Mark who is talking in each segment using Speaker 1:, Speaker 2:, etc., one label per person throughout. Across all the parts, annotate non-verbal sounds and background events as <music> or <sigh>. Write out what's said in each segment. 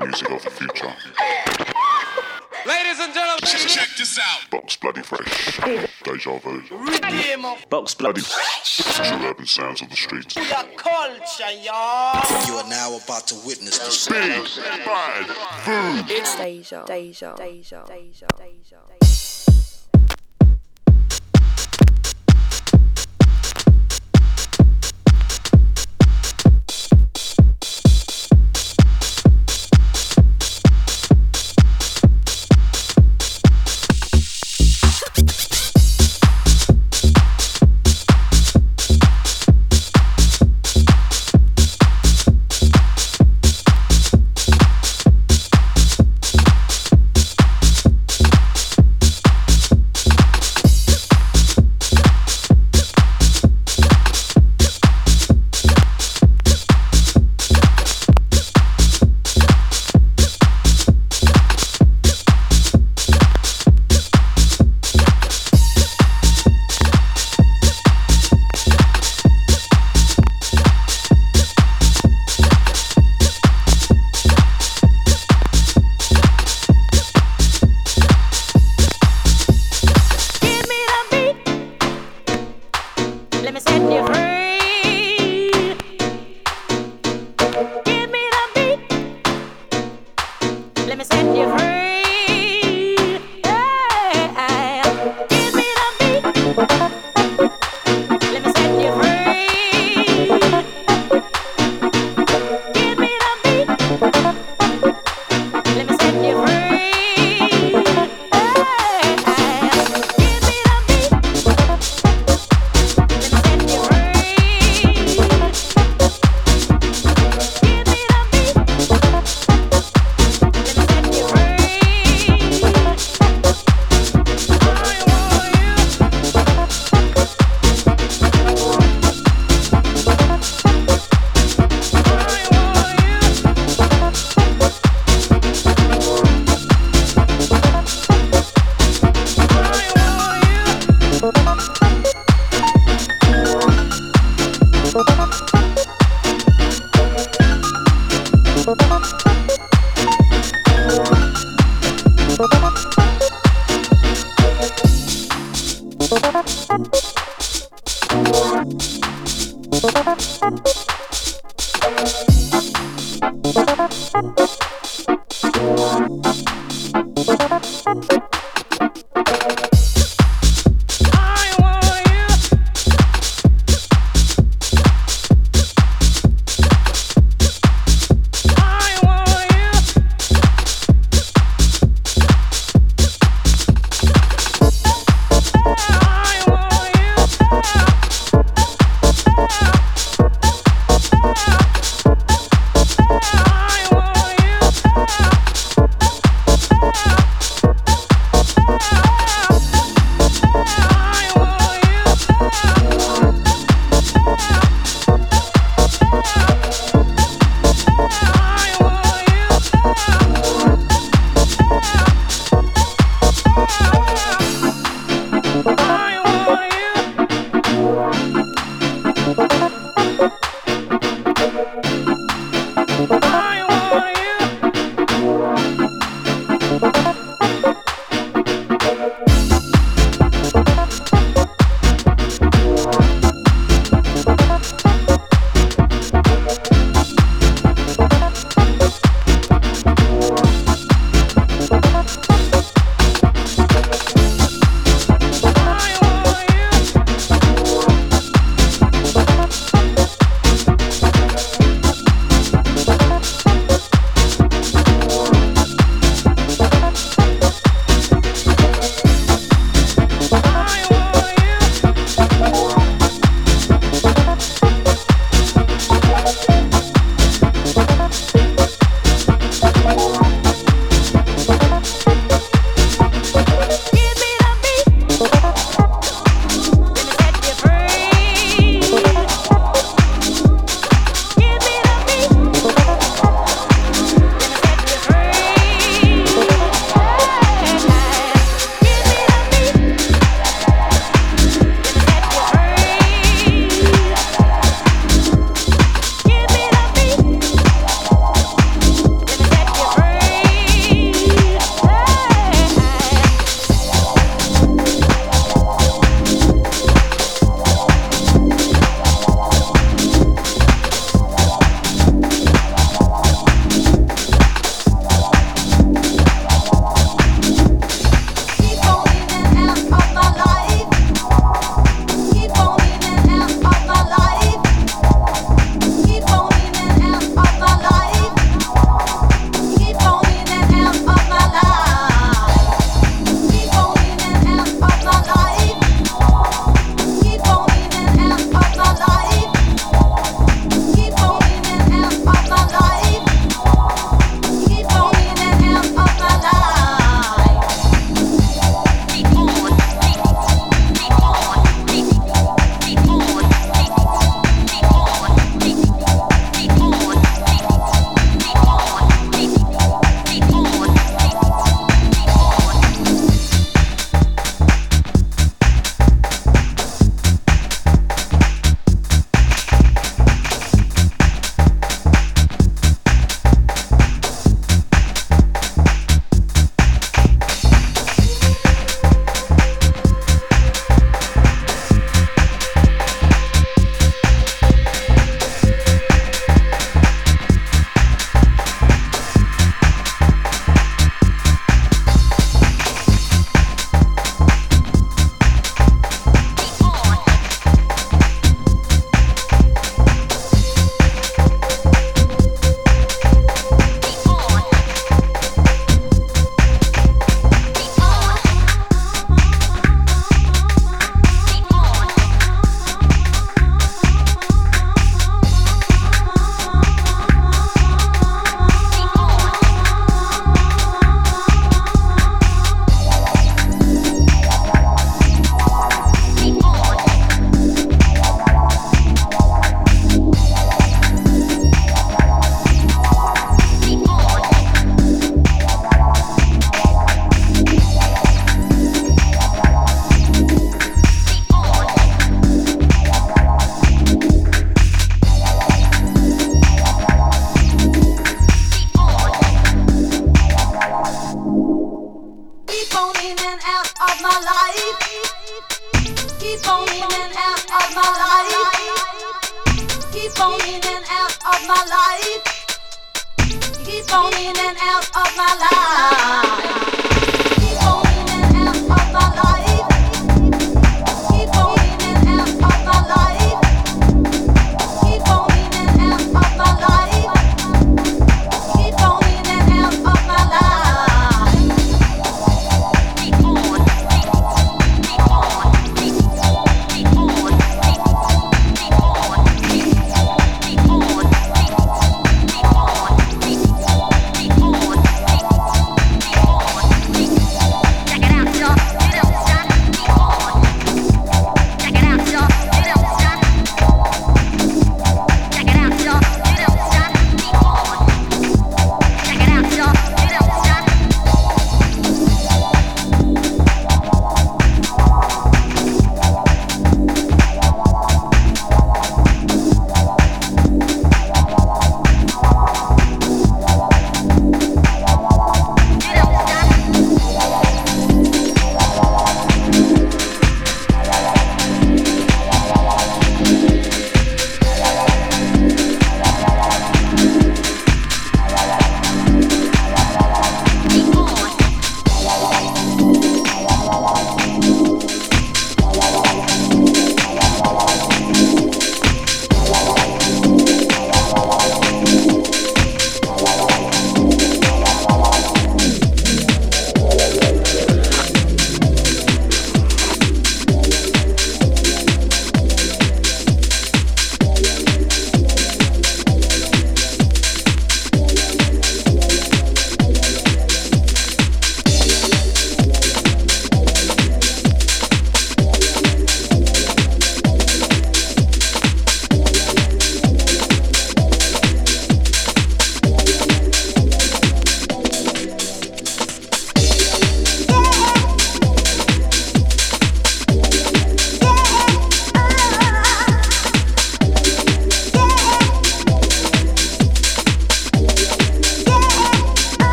Speaker 1: music of the future.
Speaker 2: Ladies and gentlemen,
Speaker 3: check this out.
Speaker 1: Box Bloody Fresh. Deja Vu.
Speaker 4: Box
Speaker 1: Bloody
Speaker 4: bloody.
Speaker 1: True urban sounds of the streets.
Speaker 2: your culture, y'all.
Speaker 5: You are now about to witness the
Speaker 1: Big Bad Boom.
Speaker 6: It's Deja, Deja, Deja, Deja, Deja.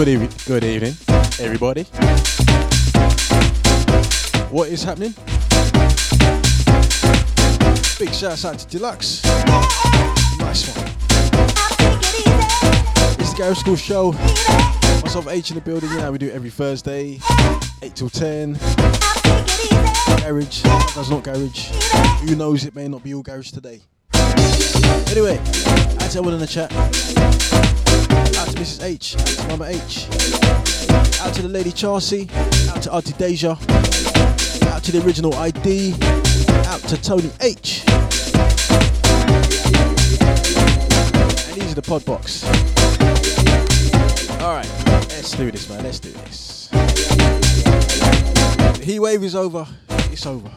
Speaker 4: Good evening, good evening, everybody. What is happening? Big shout out to Deluxe. Nice one. It's the Garage Skool Show. Myself H in the building. Know we do every Thursday, 8 till 10. Garage, does not garage. Who knows? It may not be all garage today. Anyway, to everyone in the chat. Out is H, Mama H, out to the lady Chelsea, out to Auntie Deja, out to the original ID, out to Tony H. And these are the pod box. Alright, let's do this, man. Let's do this. The heat wave is over. It's over.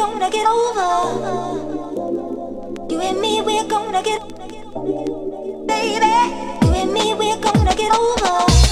Speaker 7: Gonna get over. You and me, we're gonna get, baby. You and me, we're gonna get over.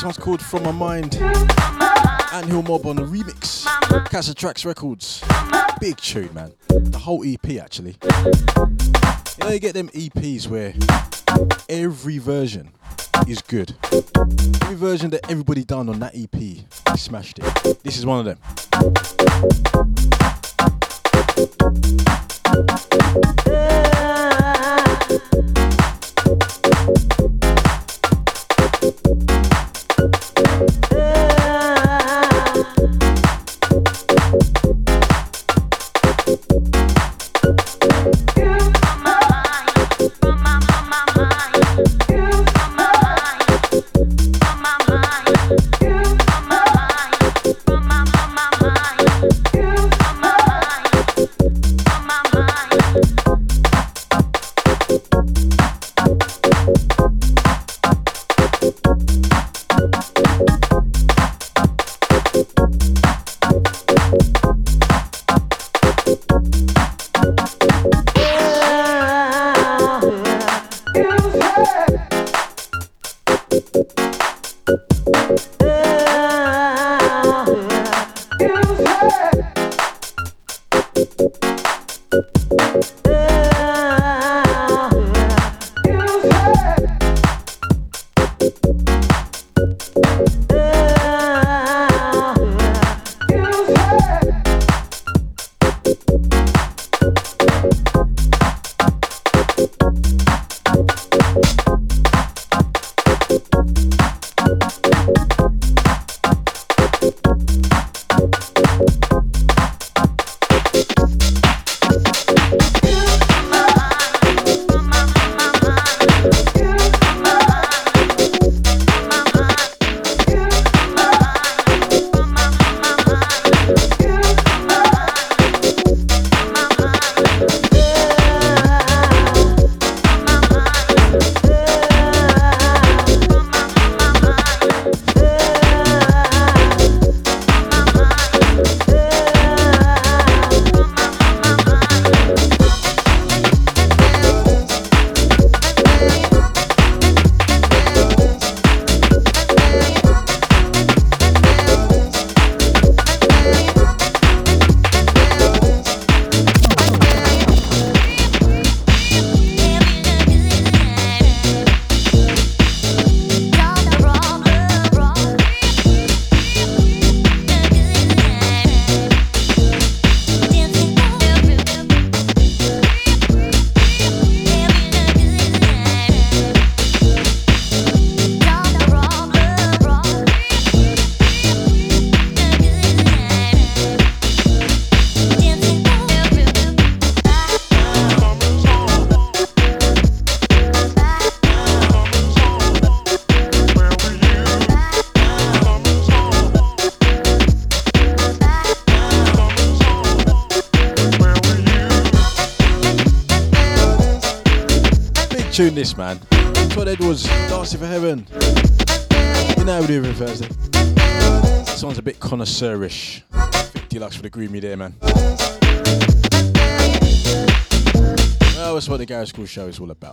Speaker 4: This one's called From My Mind. And Hill Mob on the remix. Casa Tracks Records. Big tune, man. The whole EP, actually. You know, you get them EPs where every version is good. Every version that everybody done on that EP, they smashed it. This is one of them. Show is all about.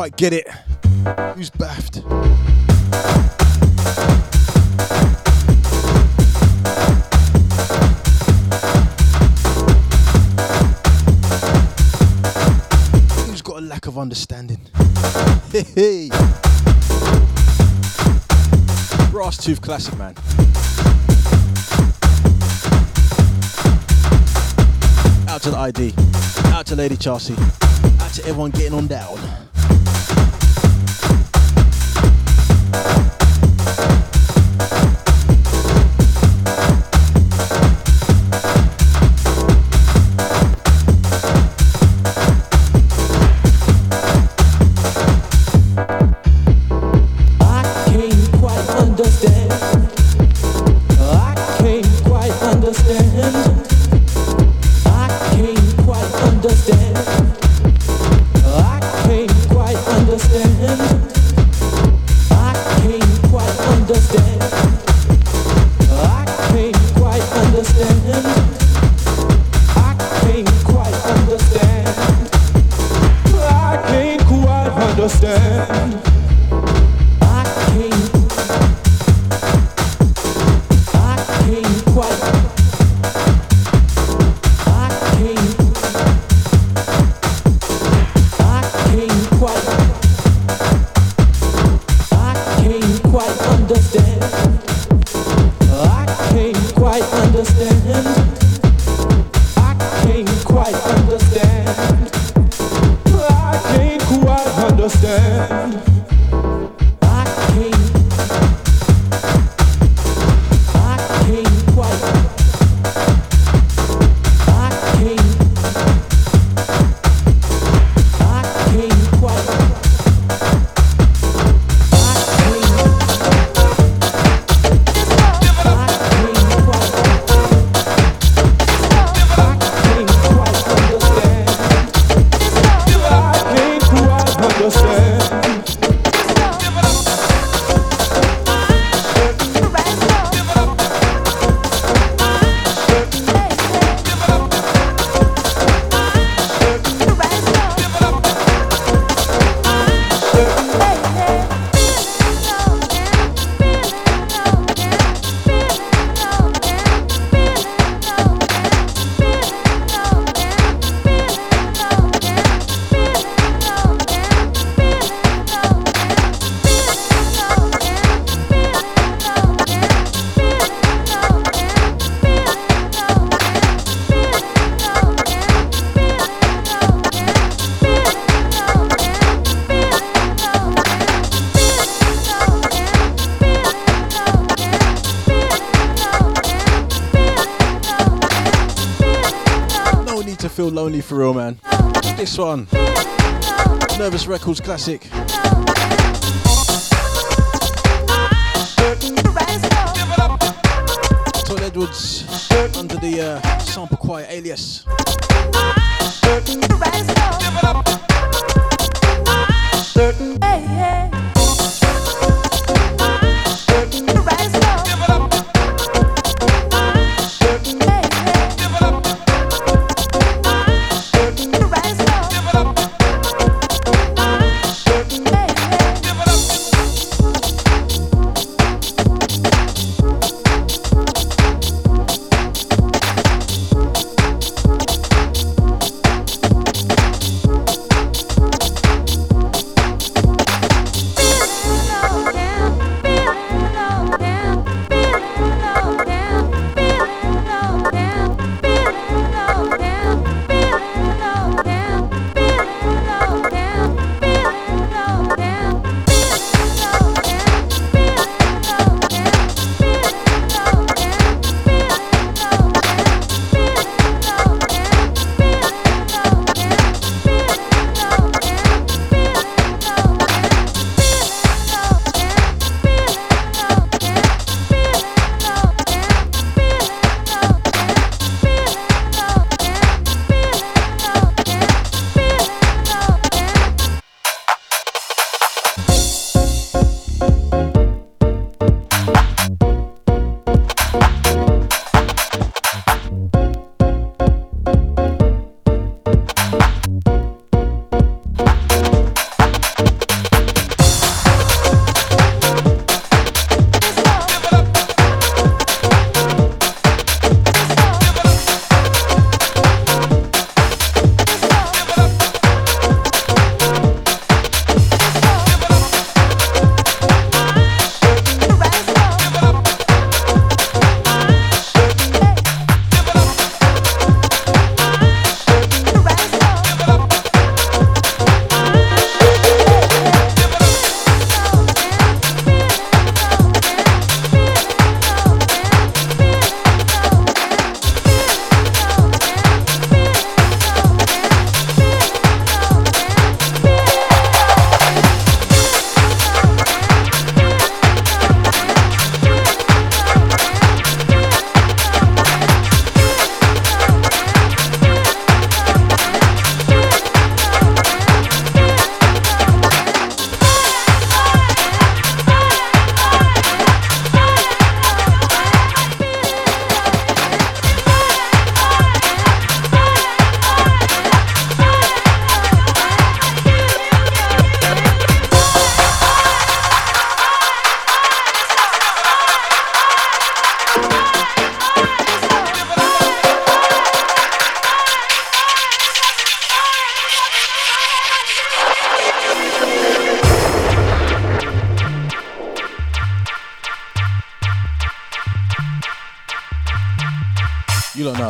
Speaker 4: Quite get it, who's baffed. Who's got a lack of understanding? Hey. Brass Tooth Classic, man. Out to the ID. Out to Lady Chelsea. Out to everyone getting on down. For real, man. This one, Nervous Records classic. Todd Edwards under the uh, sample quiet alias.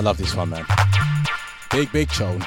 Speaker 4: I love this one, man. Big, big tune.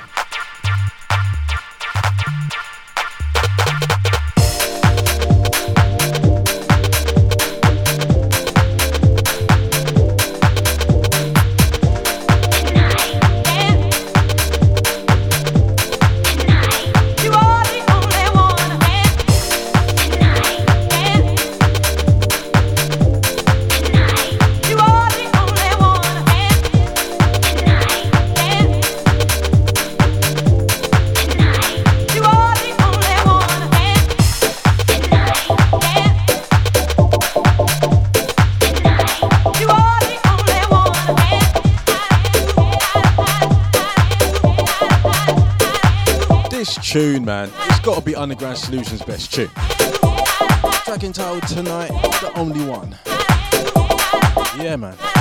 Speaker 4: tune, man. It's got to be Underground Solutions' best tune. Track entitled Tonight, the only one. Yeah, man.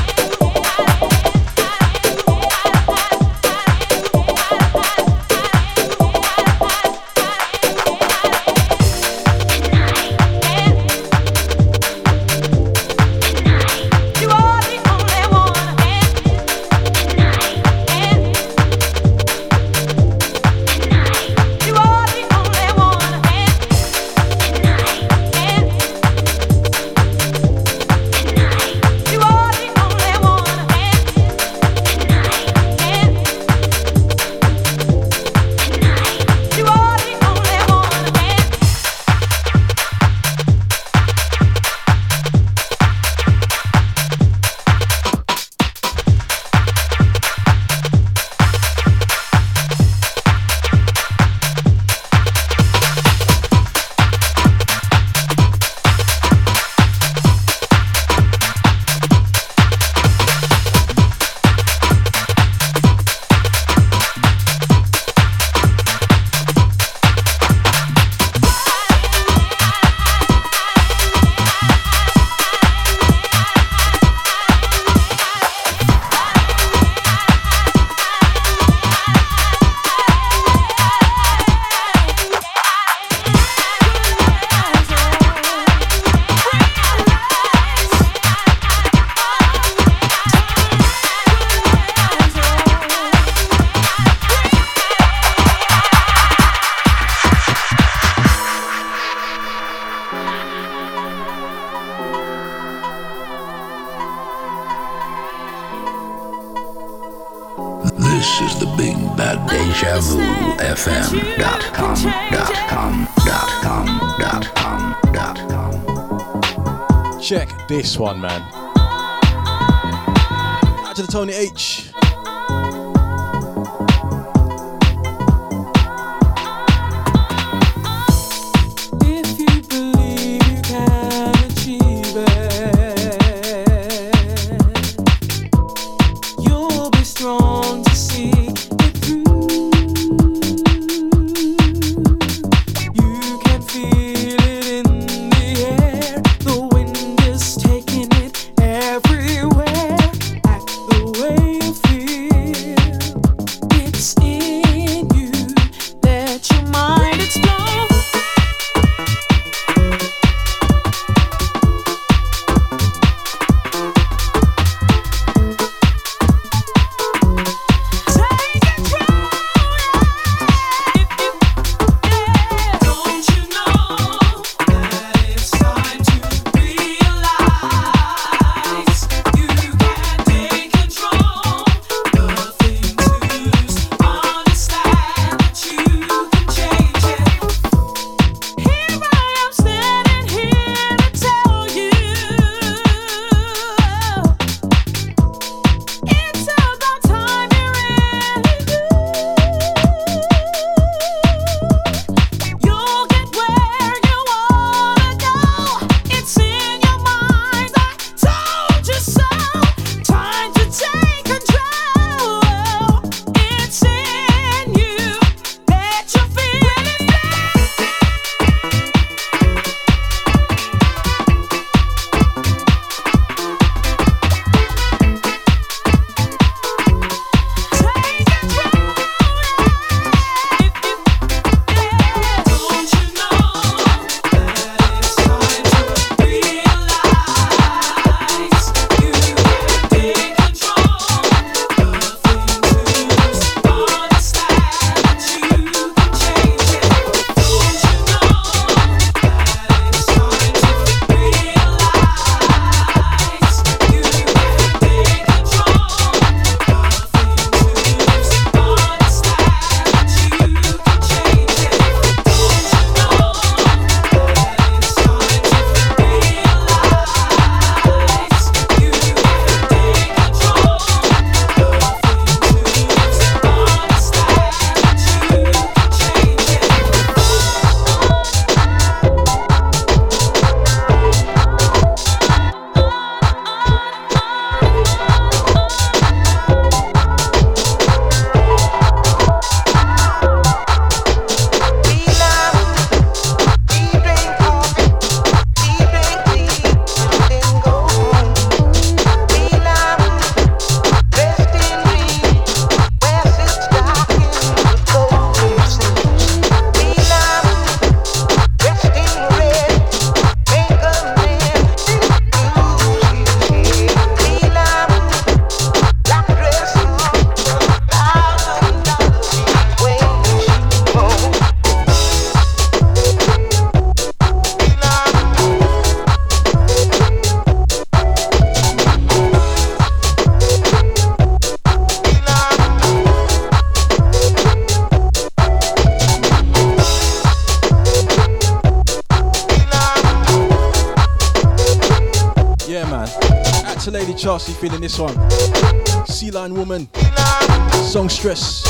Speaker 8: Stress.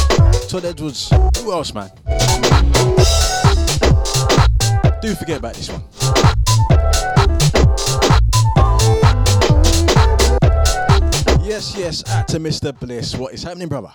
Speaker 8: Todd Edwards. Who else, man? Do forget about this one. Yes, yes, at to Mr. Bliss. What is happening, brother?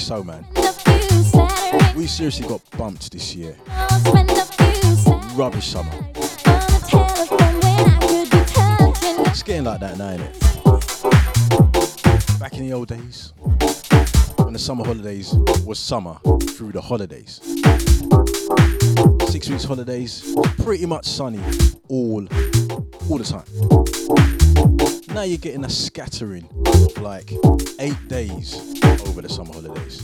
Speaker 3: So, man. We seriously got bumped this year. Rubbish summer. It's getting like that now, innit? Back in the old days, when the summer holidays was summer through the holidays. Six weeks holidays, pretty much sunny all all the time. Now you're getting a scattering of like eight days over the summer holidays.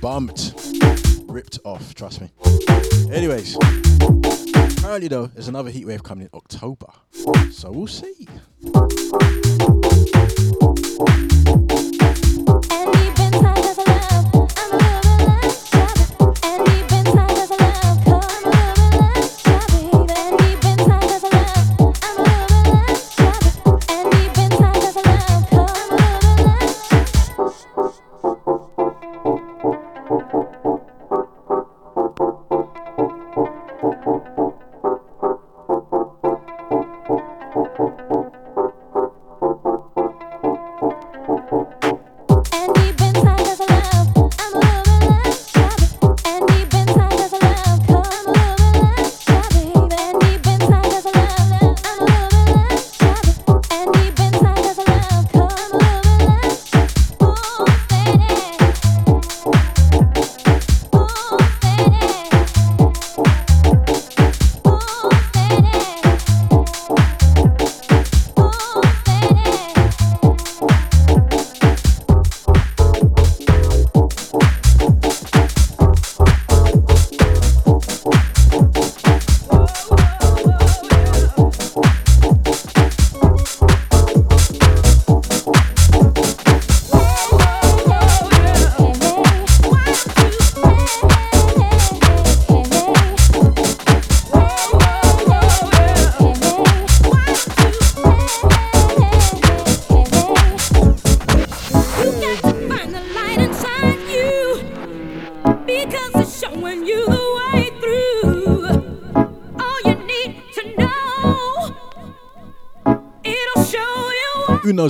Speaker 3: Bumped, ripped off, trust me. Anyways, apparently though, there's another heatwave coming in October. So we'll see.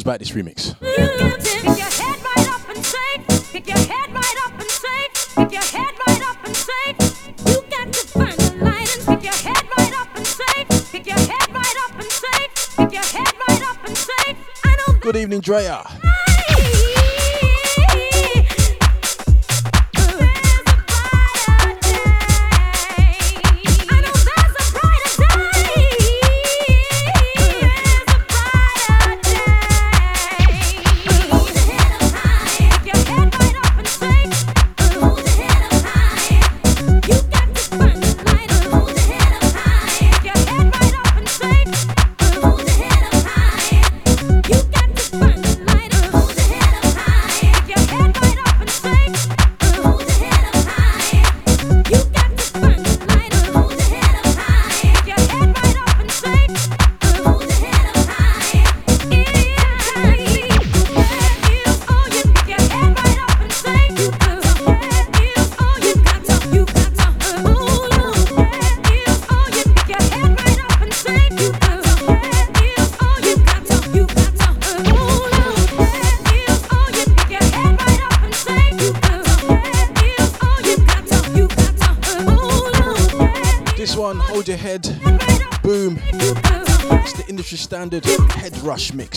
Speaker 3: About this remix? Good evening, Drea. Rush mix.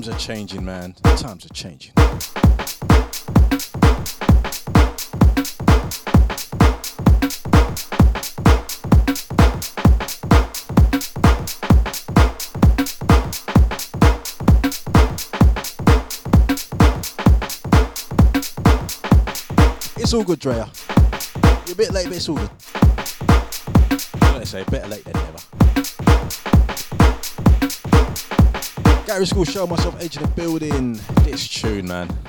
Speaker 4: Times are changing, man. Times are changing. It's all good, Drea. You're a bit late, but it's all good. Let's say better late than never. Garage Skool show myself edge of the building. This tune, man.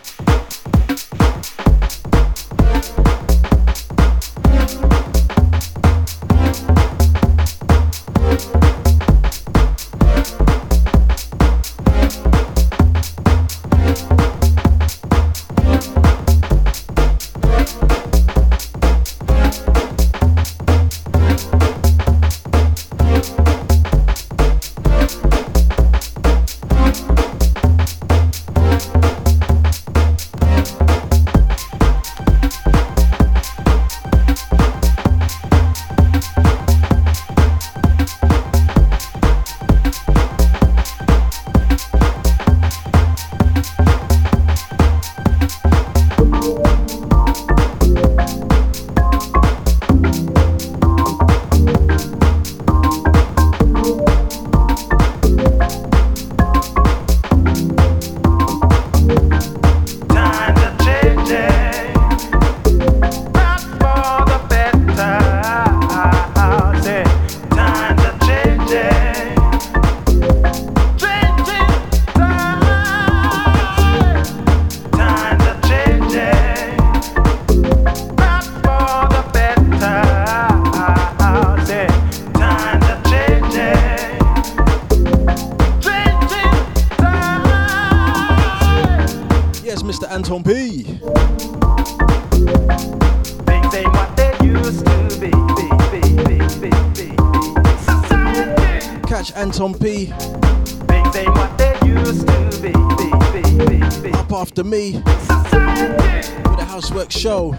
Speaker 4: Up after me with a housework show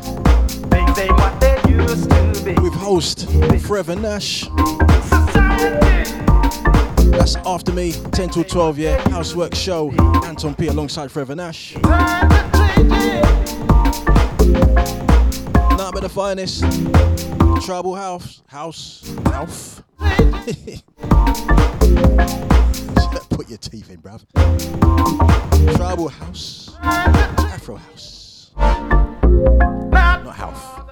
Speaker 4: with host Forever Nash. That's after me, 10 to 12, yeah. Housework show. Anton P alongside Forever Nash.
Speaker 9: Are
Speaker 4: but the finest. Tribal house. House. House. <laughs> Put your teeth in, bruv. Tribal house. Afro house. Not house.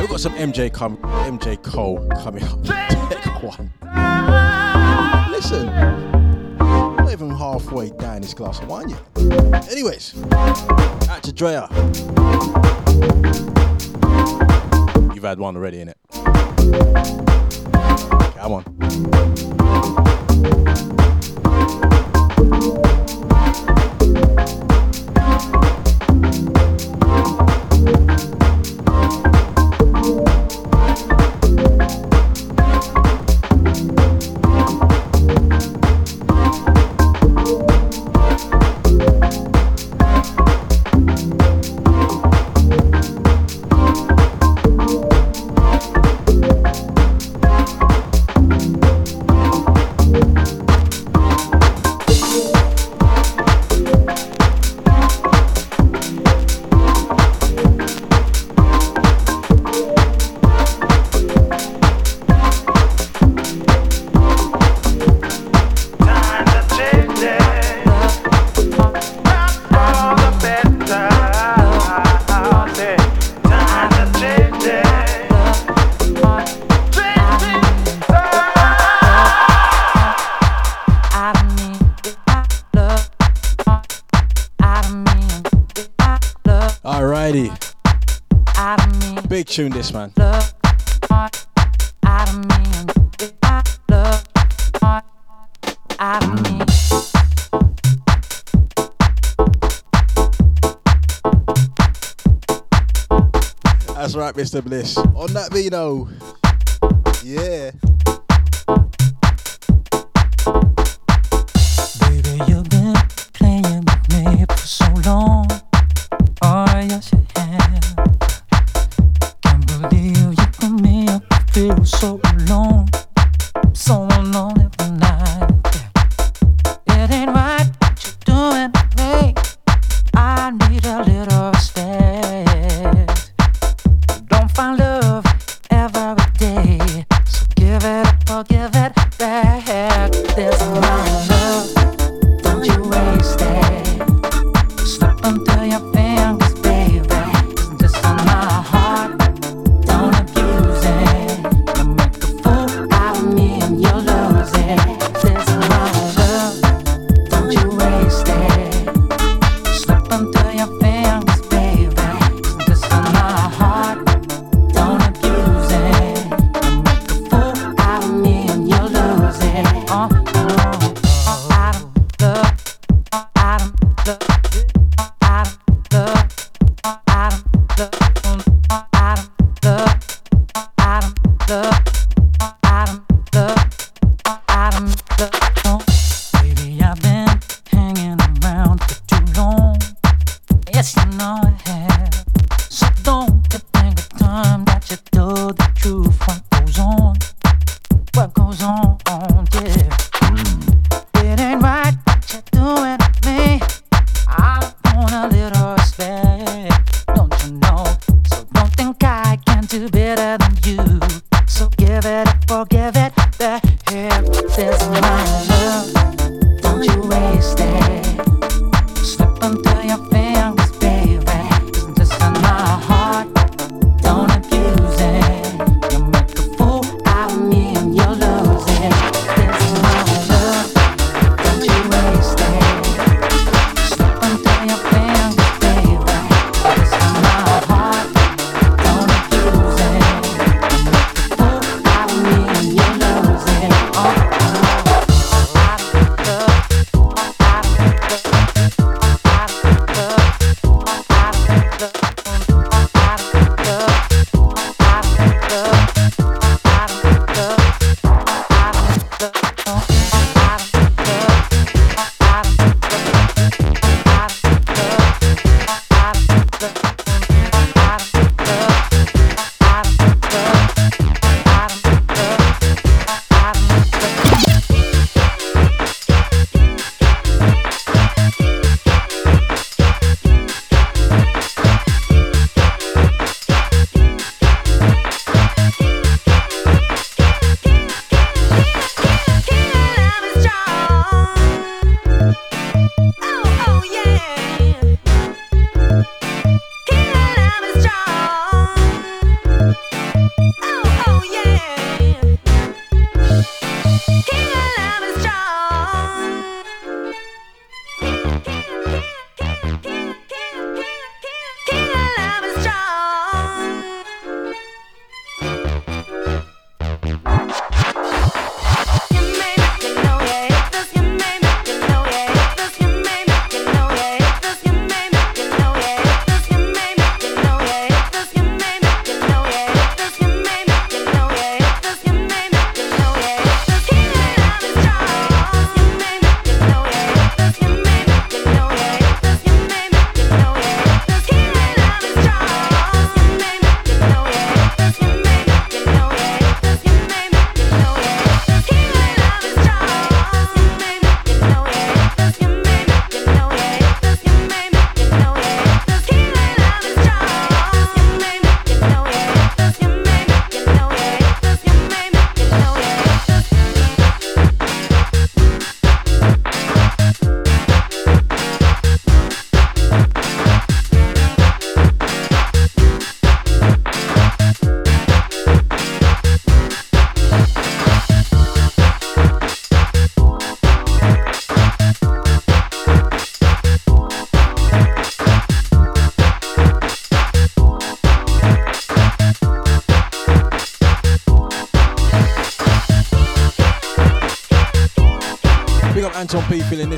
Speaker 4: We've got some MJ come, MJ Cole coming up. Take <laughs> one. Listen, not even halfway down this glass of wine yet. Anyways, out to Drea. You've had one already, innit? Come on. Man. That's right, Mr. Bliss. On that Vino.
Speaker 10: Yeah.
Speaker 11: Love,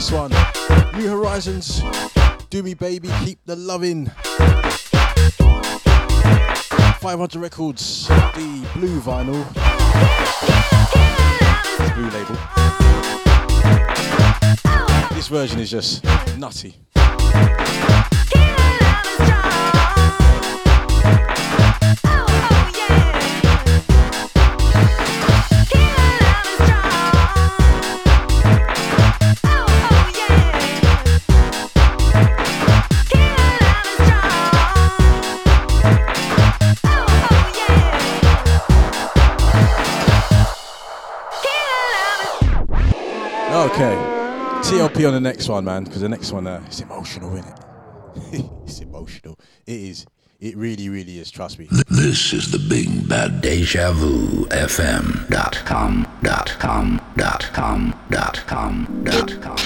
Speaker 11: this
Speaker 10: one. New Horizons, Do Me Baby, Keep the Lovin'.
Speaker 4: 500 Records, the blue vinyl, blue label. This version is just nutty. TLP on the next one, man, because the next one uh, it's emotional, isn't it? <laughs> it's emotional. It is. It really, really is. Trust me.
Speaker 12: This is the Big Bad Deja Vu FM dot com dot com dot com dot com dot com.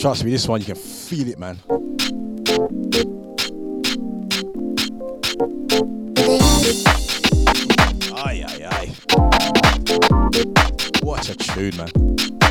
Speaker 4: Trust me, this one you can feel it, man. A tune, man.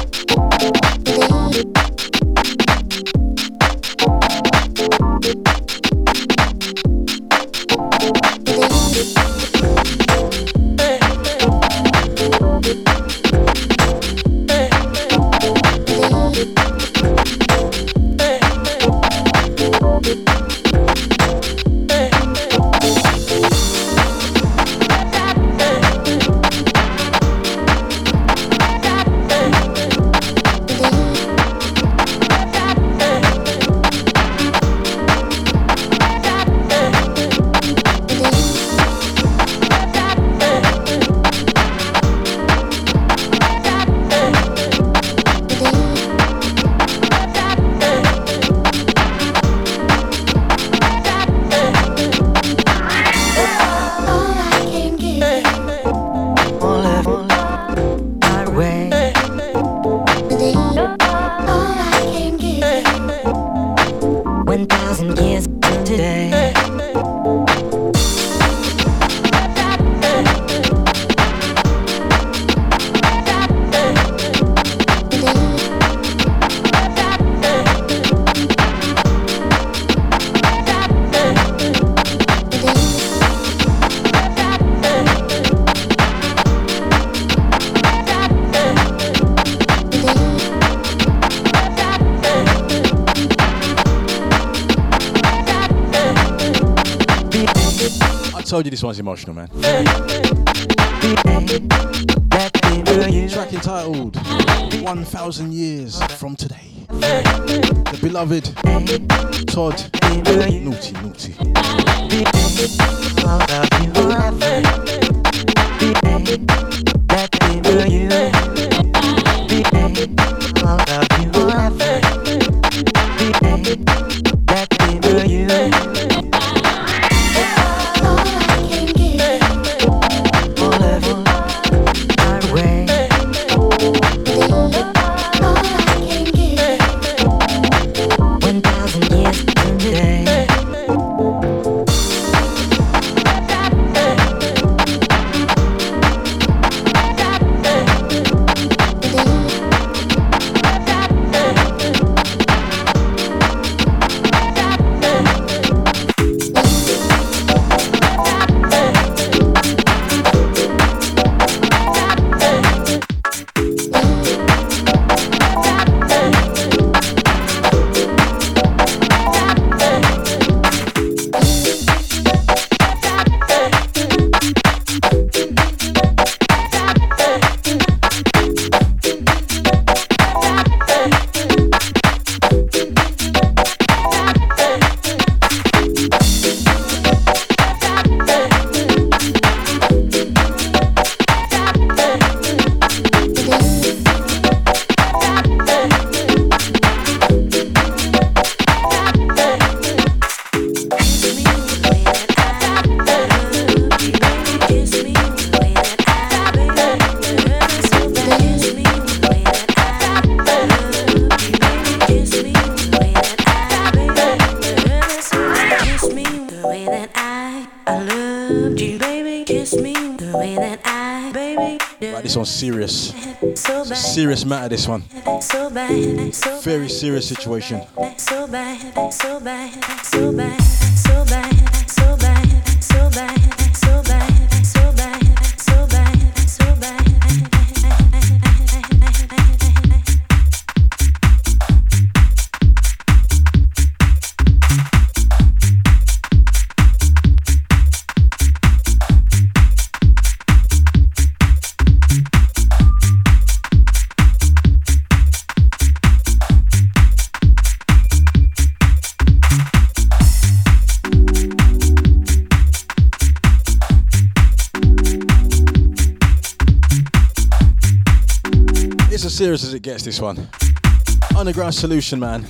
Speaker 4: This one's emotional, man. Track entitled 1000 Years from Today. The beloved Todd Naughty Naughty.
Speaker 13: out of
Speaker 3: this one. Very serious situation. gets this one. Underground Solution, man.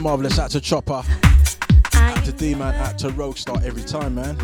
Speaker 3: marvelous out to Chopper, out to D Man, out to Rogue Star every time, man.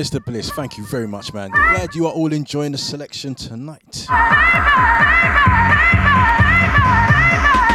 Speaker 4: Mr. Bliss, thank you very much, man. Glad you are all enjoying the selection tonight. <laughs>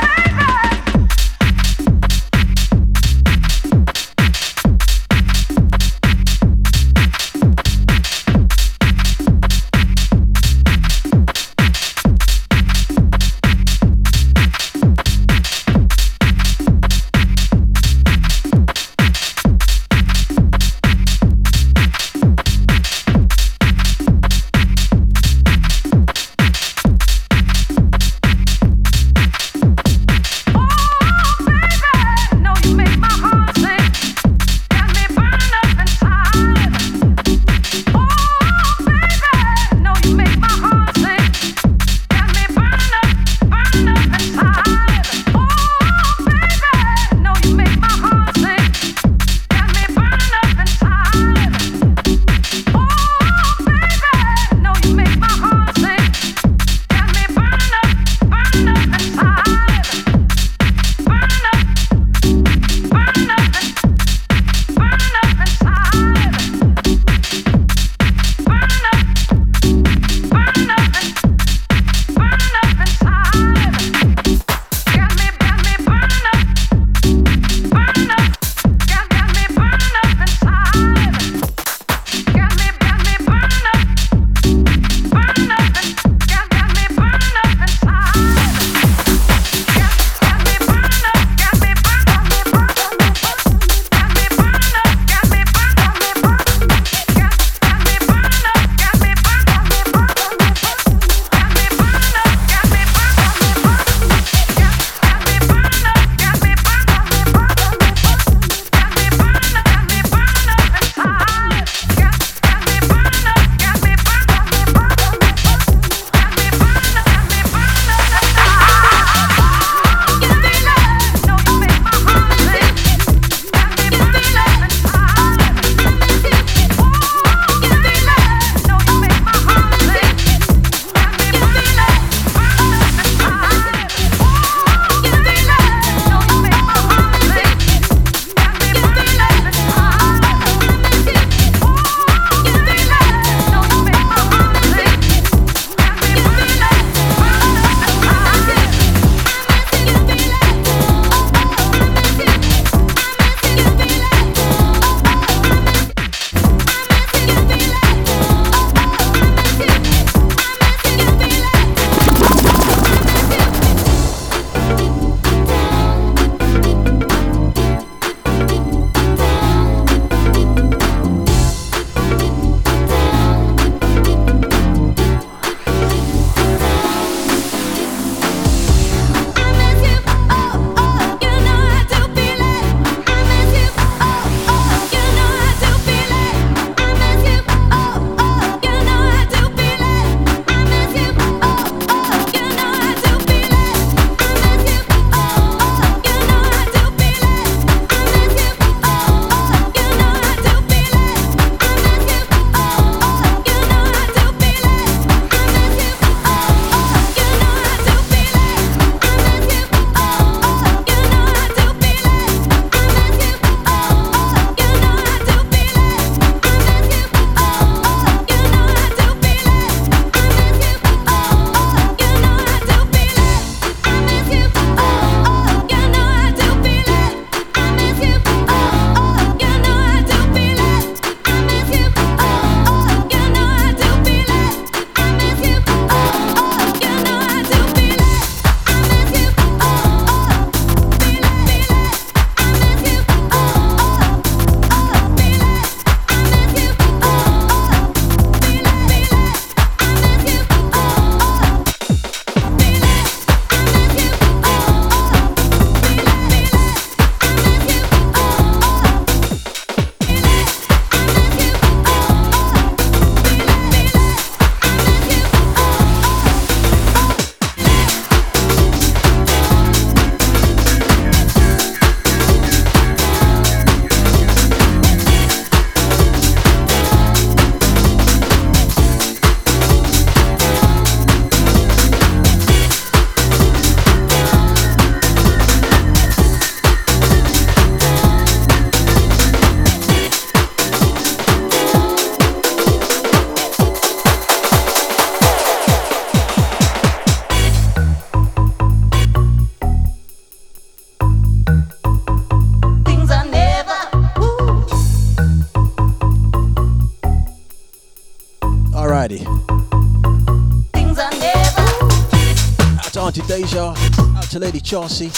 Speaker 14: Charcy.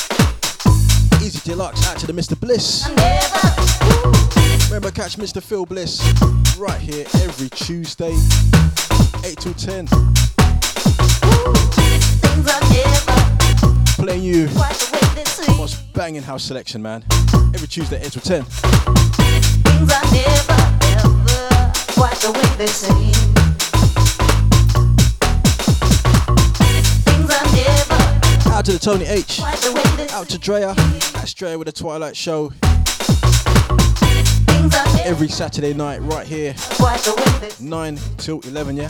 Speaker 14: Easy Deluxe, out to the Mr. Bliss. Remember, catch Mr. Phil Bliss right here every Tuesday, 8 to 10. Playing you most banging house selection, man. Every Tuesday, 8 to 10. to the Tony H. Out to Drea. That's Drea with the Twilight Show. Every Saturday night, right here. 9 till 11,
Speaker 15: yeah?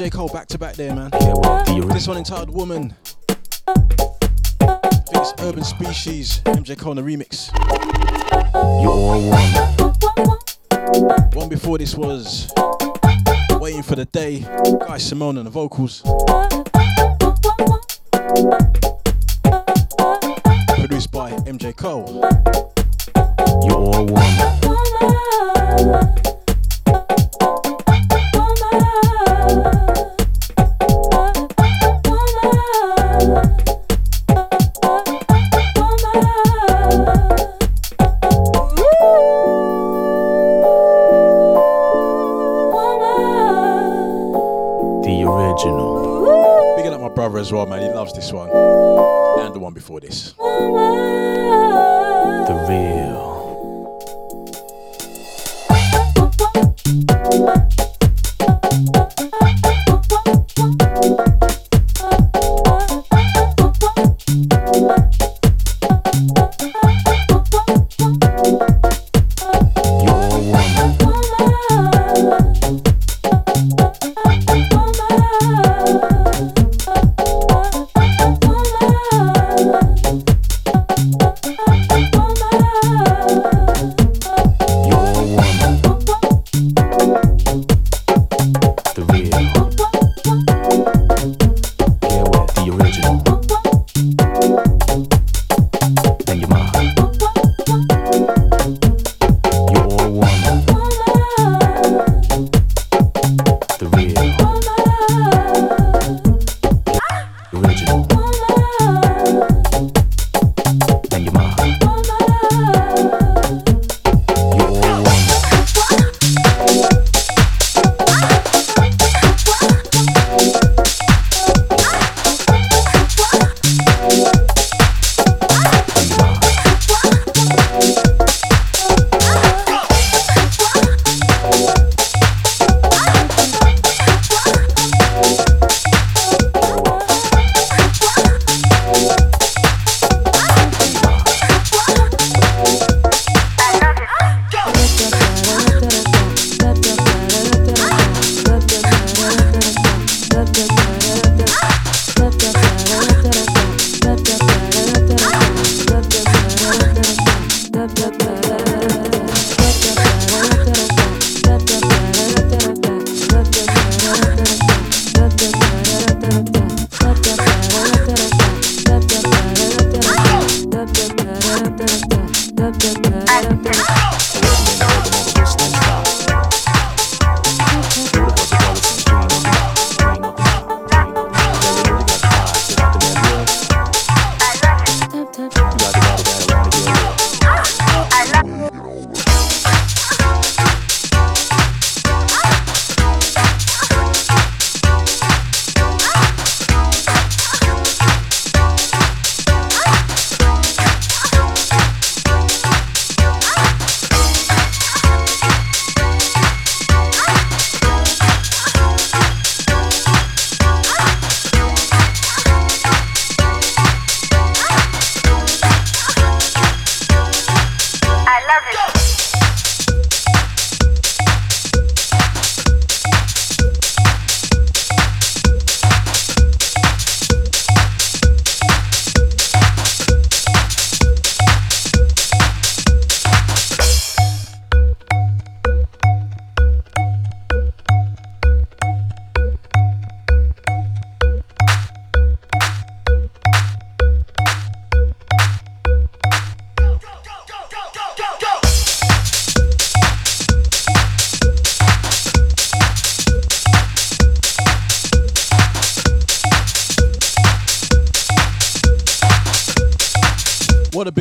Speaker 4: MJ Cole back to back there, man. This one entitled Woman. It's Urban Species, MJ Cole the remix.
Speaker 15: One.
Speaker 4: one before this was Waiting for the Day, Guy Simone on the vocals. Produced by MJ Cole. Your woman. well, man. He loves this one. And the one before this.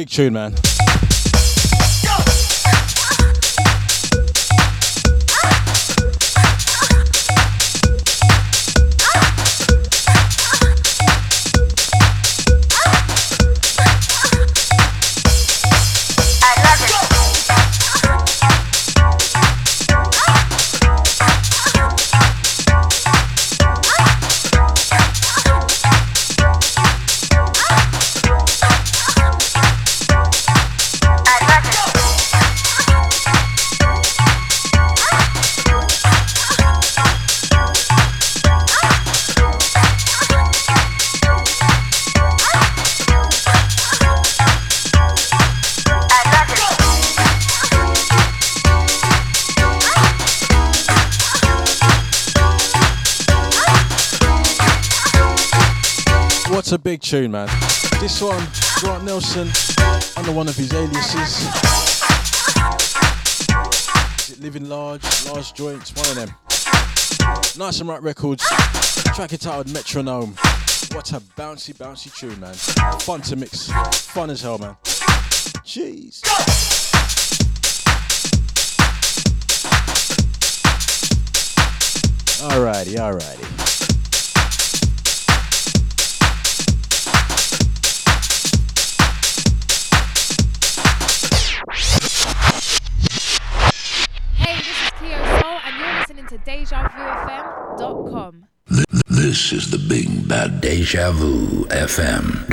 Speaker 4: Tune, man. Tune, man? This one, Grant Nelson, under one of his aliases. Is it Living Large, Large Joints, one of them. Nice 'N' Ripe Records, track it entitled Metronome. What a bouncy, bouncy tune, man. Fun to mix, fun as hell, man. Jeez. Alrighty, alrighty.
Speaker 12: This is
Speaker 3: the big bad deja vu FM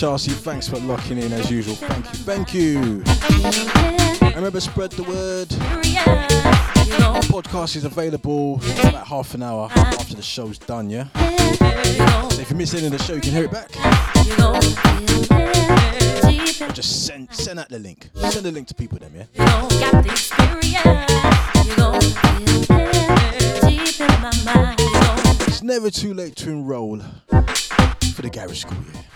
Speaker 4: Chelsea, thanks for locking in as usual. Thank you, thank you. And Remember, spread the word. Our podcast is available about half an hour after the show's done, yeah? So if you miss any of the show, you can hear it back. Or just send send out the link. Send the link to people then, yeah?
Speaker 16: Got the experience. Deep in my mind.
Speaker 4: It's never too late to enroll for the Garage Skool, yeah?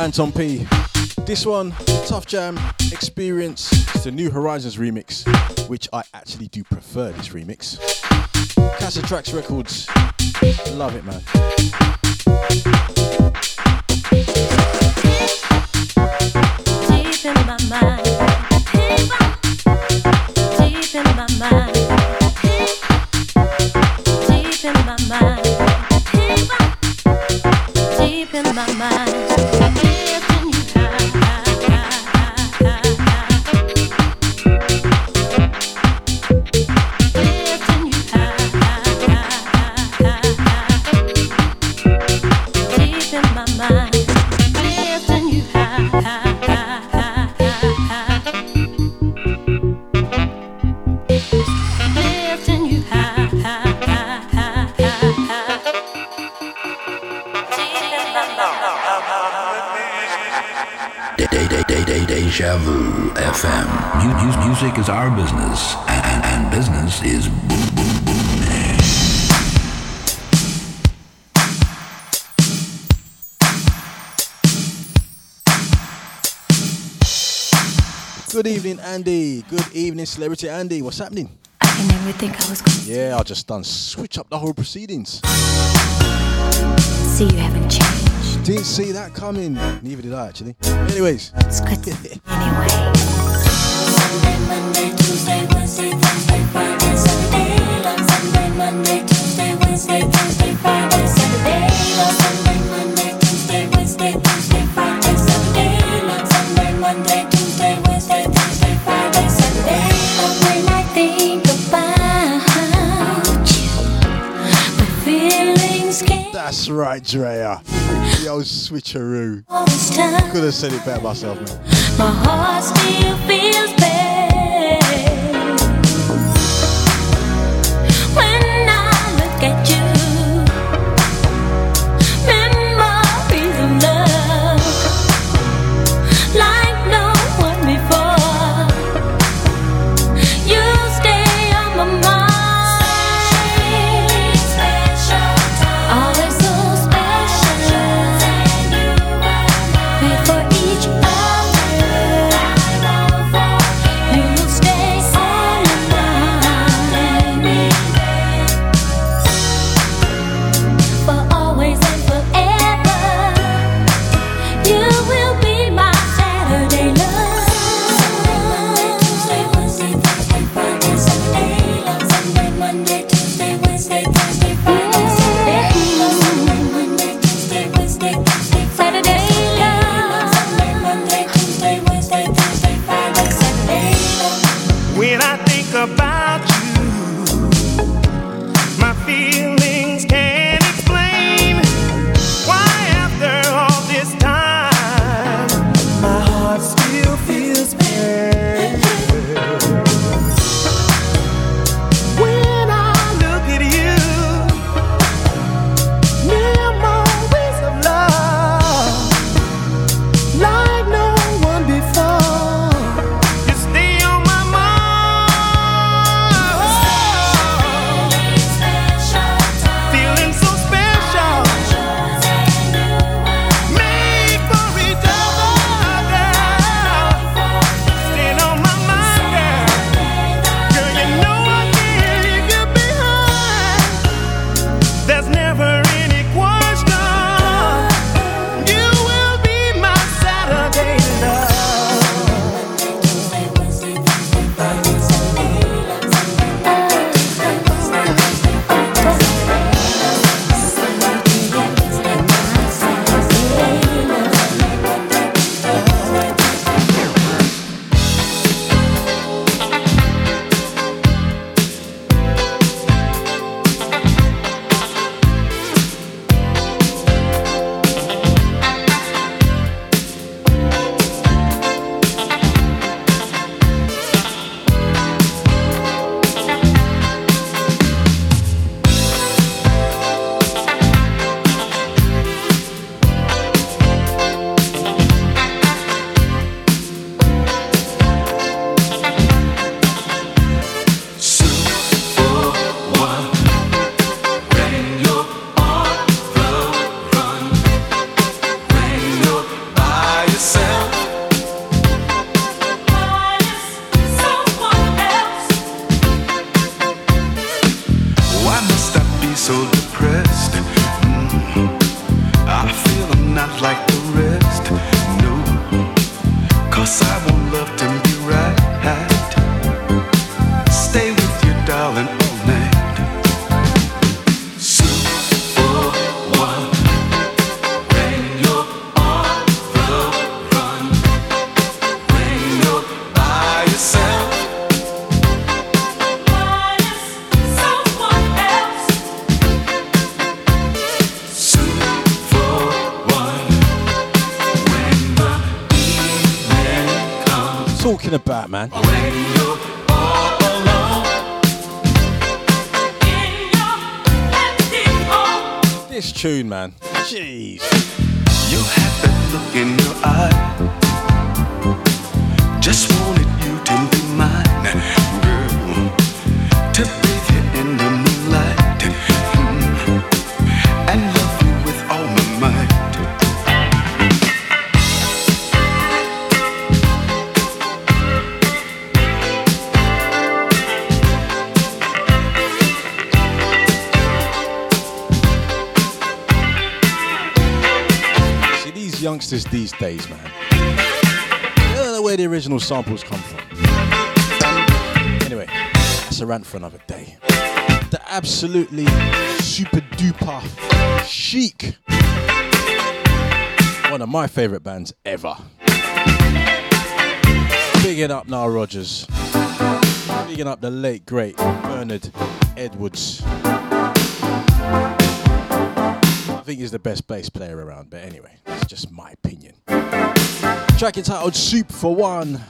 Speaker 4: Anton P. This one, Tuff Jam Experience. It's the New Horizons remix, which I actually do prefer this remix. Casa Tracks Records. Love it, man. Andy. Good evening, celebrity Andy. What's happening?
Speaker 3: I never think I was going
Speaker 4: Yeah, I just done switch up the whole proceedings.
Speaker 3: See, you haven't changed.
Speaker 4: Didn't see that coming. Neither did I, actually. Anyways.
Speaker 3: It's good. anyway. Sunday, Monday, Tuesday, Wednesday, Thursday, Friday, Saturday, Sunday, Monday, Tuesday, Wednesday, Thursday, Friday, Saturday, Sunday.
Speaker 4: That's right, Drea. The old switcheroo. Could have said it better myself, man.
Speaker 3: My heart still feels bad.
Speaker 17: depressed.
Speaker 11: these days, man. I don't know where the original samples come from. Anyway, that's a rant for another day. The absolutely super duper chic. One of my favorite bands ever. Bigging up Nile Rodgers. Bigging up the late, great Bernard Edwards think the best bass player around, but anyway, that's just my opinion. Track entitled Soup for One.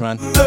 Speaker 18: man.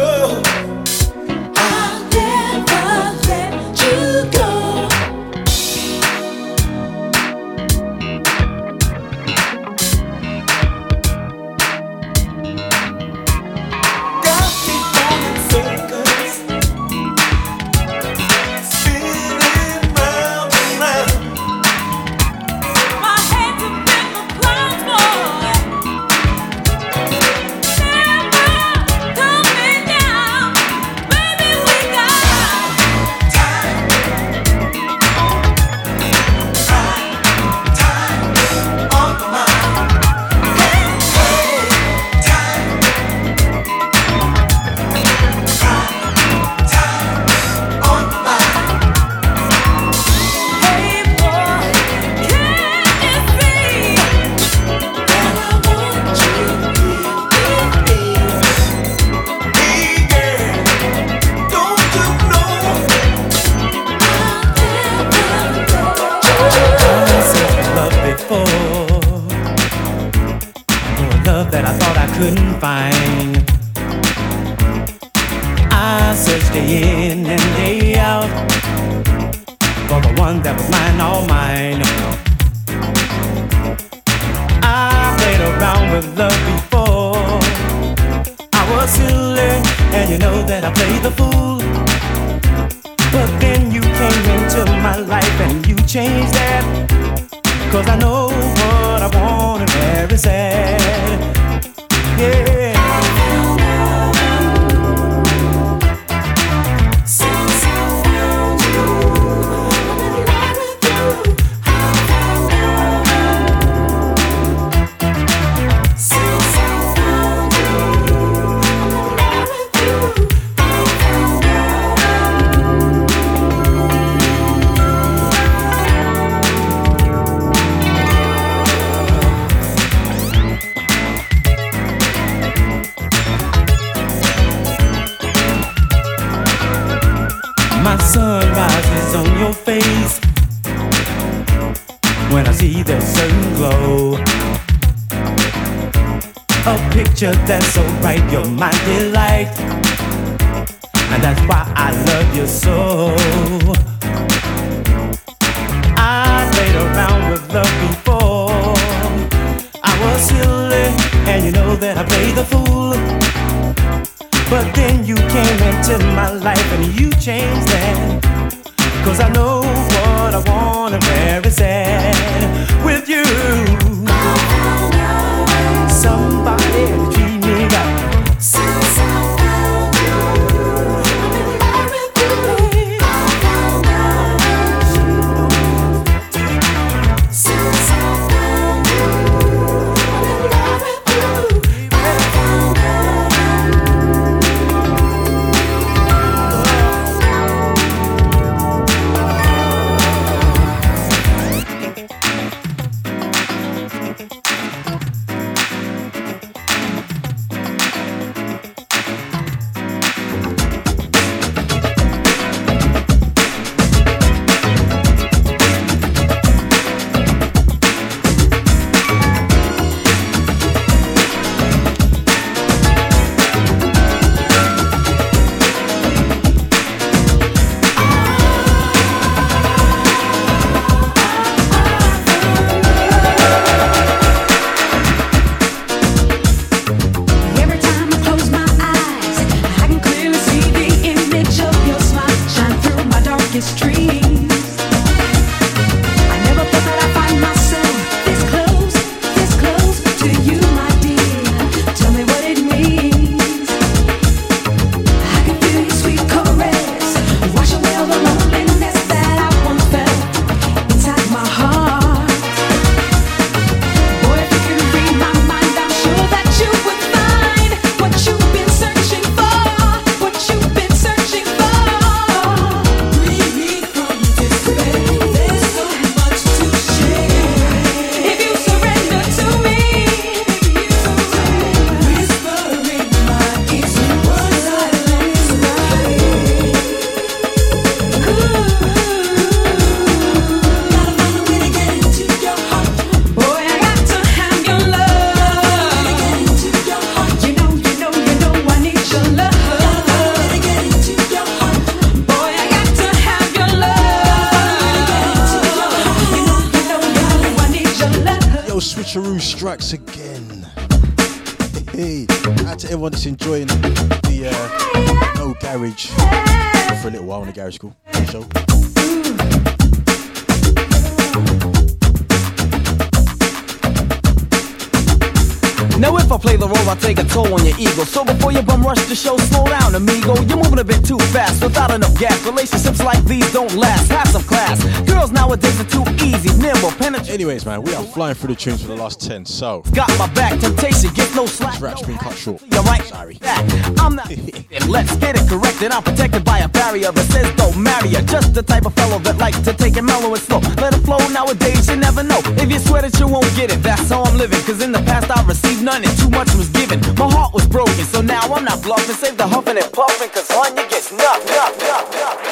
Speaker 18: when I see the
Speaker 19: sun glow. A picture that's so bright, you're my delight. And that's why I love you so. I played around with love before. I was silly, and you know that I played the fool. But then you came into my life and you changed that. Cause I know I wanna represent with you.
Speaker 20: don't last. Have some class. Girls nowadays are too easy, nimble, penetrate.
Speaker 4: Anyways, man, we are flying through the tunes for the last 10, so.
Speaker 20: Got my back, temptation, get no slack.
Speaker 4: This rap's been cut short.
Speaker 20: You're right. Sorry. I'm not. <laughs> let's get it corrected. I'm protected by a barrier that says don't marry her. Just the type of fellow that likes to take it mellow and slow. Let it flow nowadays, you never know. If you swear that you won't get it, that's how I'm living. Cause in the past I received none and too much was given. My heart was broken, so now I'm not bluffing. Save the huffing and puffing, cause on you
Speaker 9: gets
Speaker 11: nuff, nuff, nuff.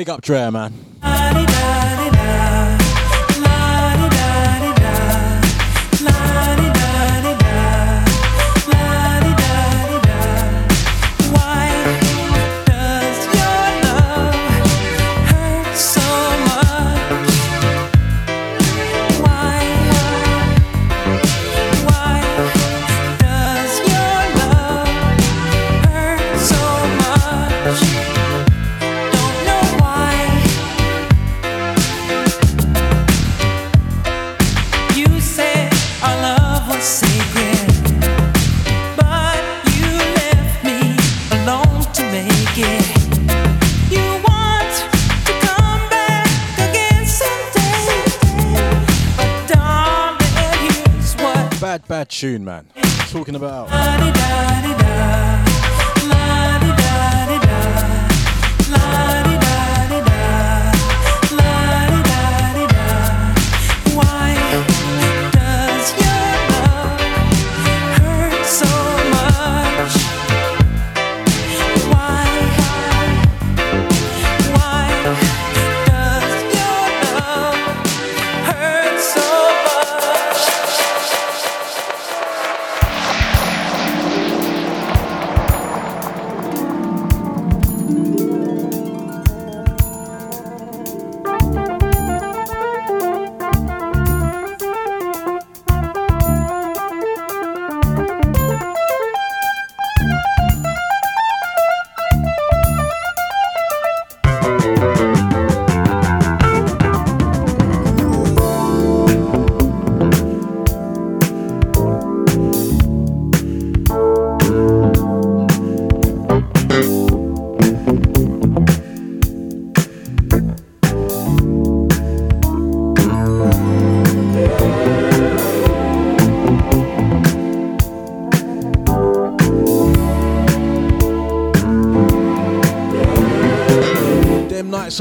Speaker 4: Big up Dre, man.
Speaker 19: What.
Speaker 3: Bad, bad tune, man. Talking about.
Speaker 19: Why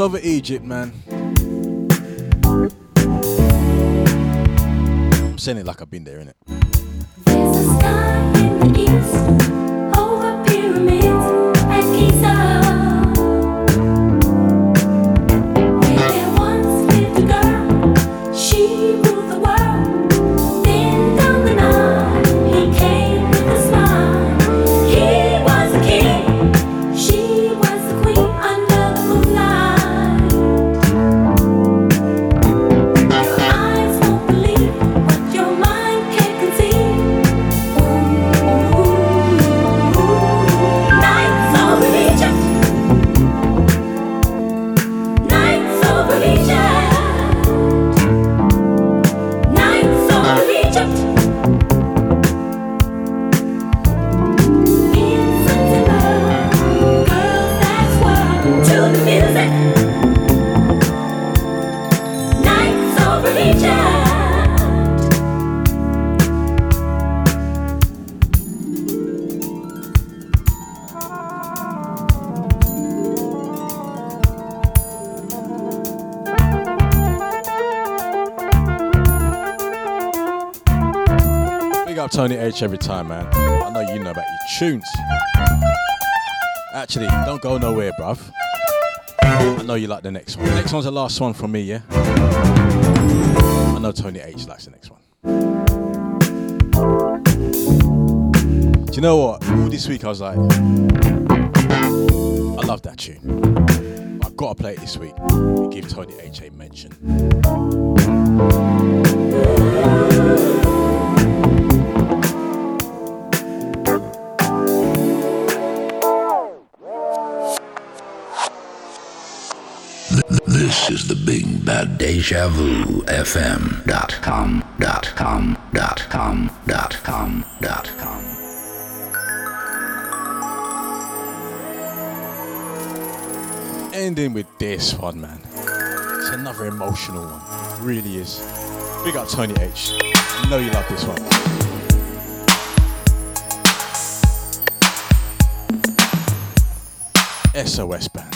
Speaker 3: over Egypt, man. I'm saying it like I've been there, innit? Up Tony H every time, man. I know you know about your tunes. Actually, don't go nowhere, bruv. I know you like the next one. The next one's the last one from me, yeah? I know Tony H likes the next one. Do you know what? All this week I was like, I love that tune. I've got to play it this week and give Tony H a mention.
Speaker 12: Deja Vu FM dot com dot com dot com dot com dot com.
Speaker 3: Ending with this one, man. It's another emotional one. It really is. Big up Tony H. I know you love this one. SOS Band.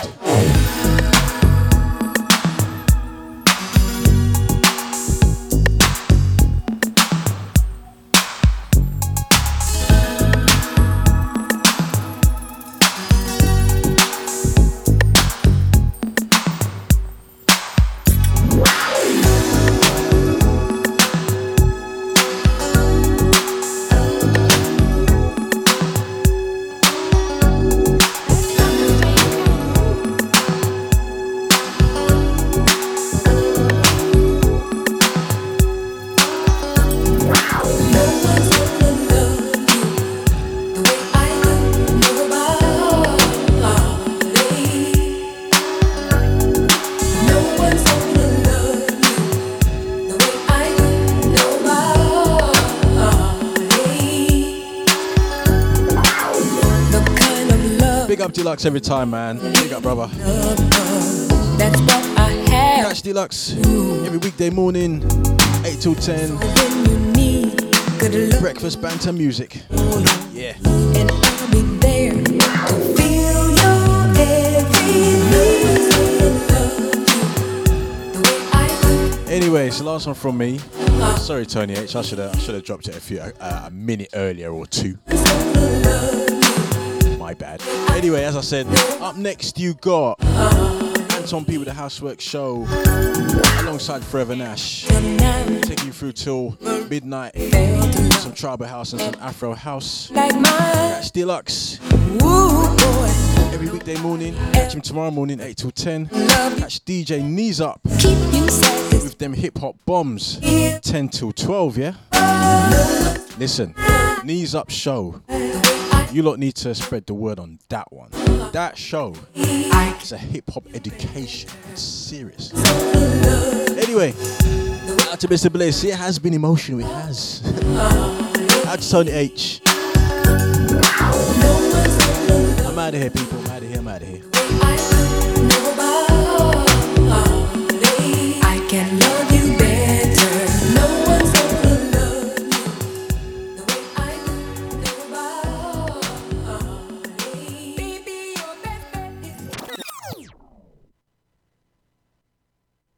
Speaker 4: Deluxe every time, man. Big up, brother.
Speaker 11: That's what I have.
Speaker 4: Catch Deluxe every weekday morning, 8 till 10. Breakfast banter music. Yeah.
Speaker 11: And I'll be there to feel your
Speaker 4: Anyway, the last one from me. Sorry, Tony H. I should have I should have dropped it a few uh, a minute earlier or two. Anyway, as I said, up next you got Anton P with the Housework Show alongside Forever Nash, taking you through till midnight. Some tribal house and some Afro house. That's Deluxe. Every weekday morning. Catch him tomorrow morning, 8 till 10. Catch DJ Knees Up with them hip hop bombs, 10 till 12, yeah? Listen, Knees Up Show. You lot need to spread the word on that one. That show is a hip hop education. It's serious. Anyway, out to Mr. Bliss. It has been emotional. It has. out to Tony H. I'm out of here, people. I'm out of here. I'm out of here.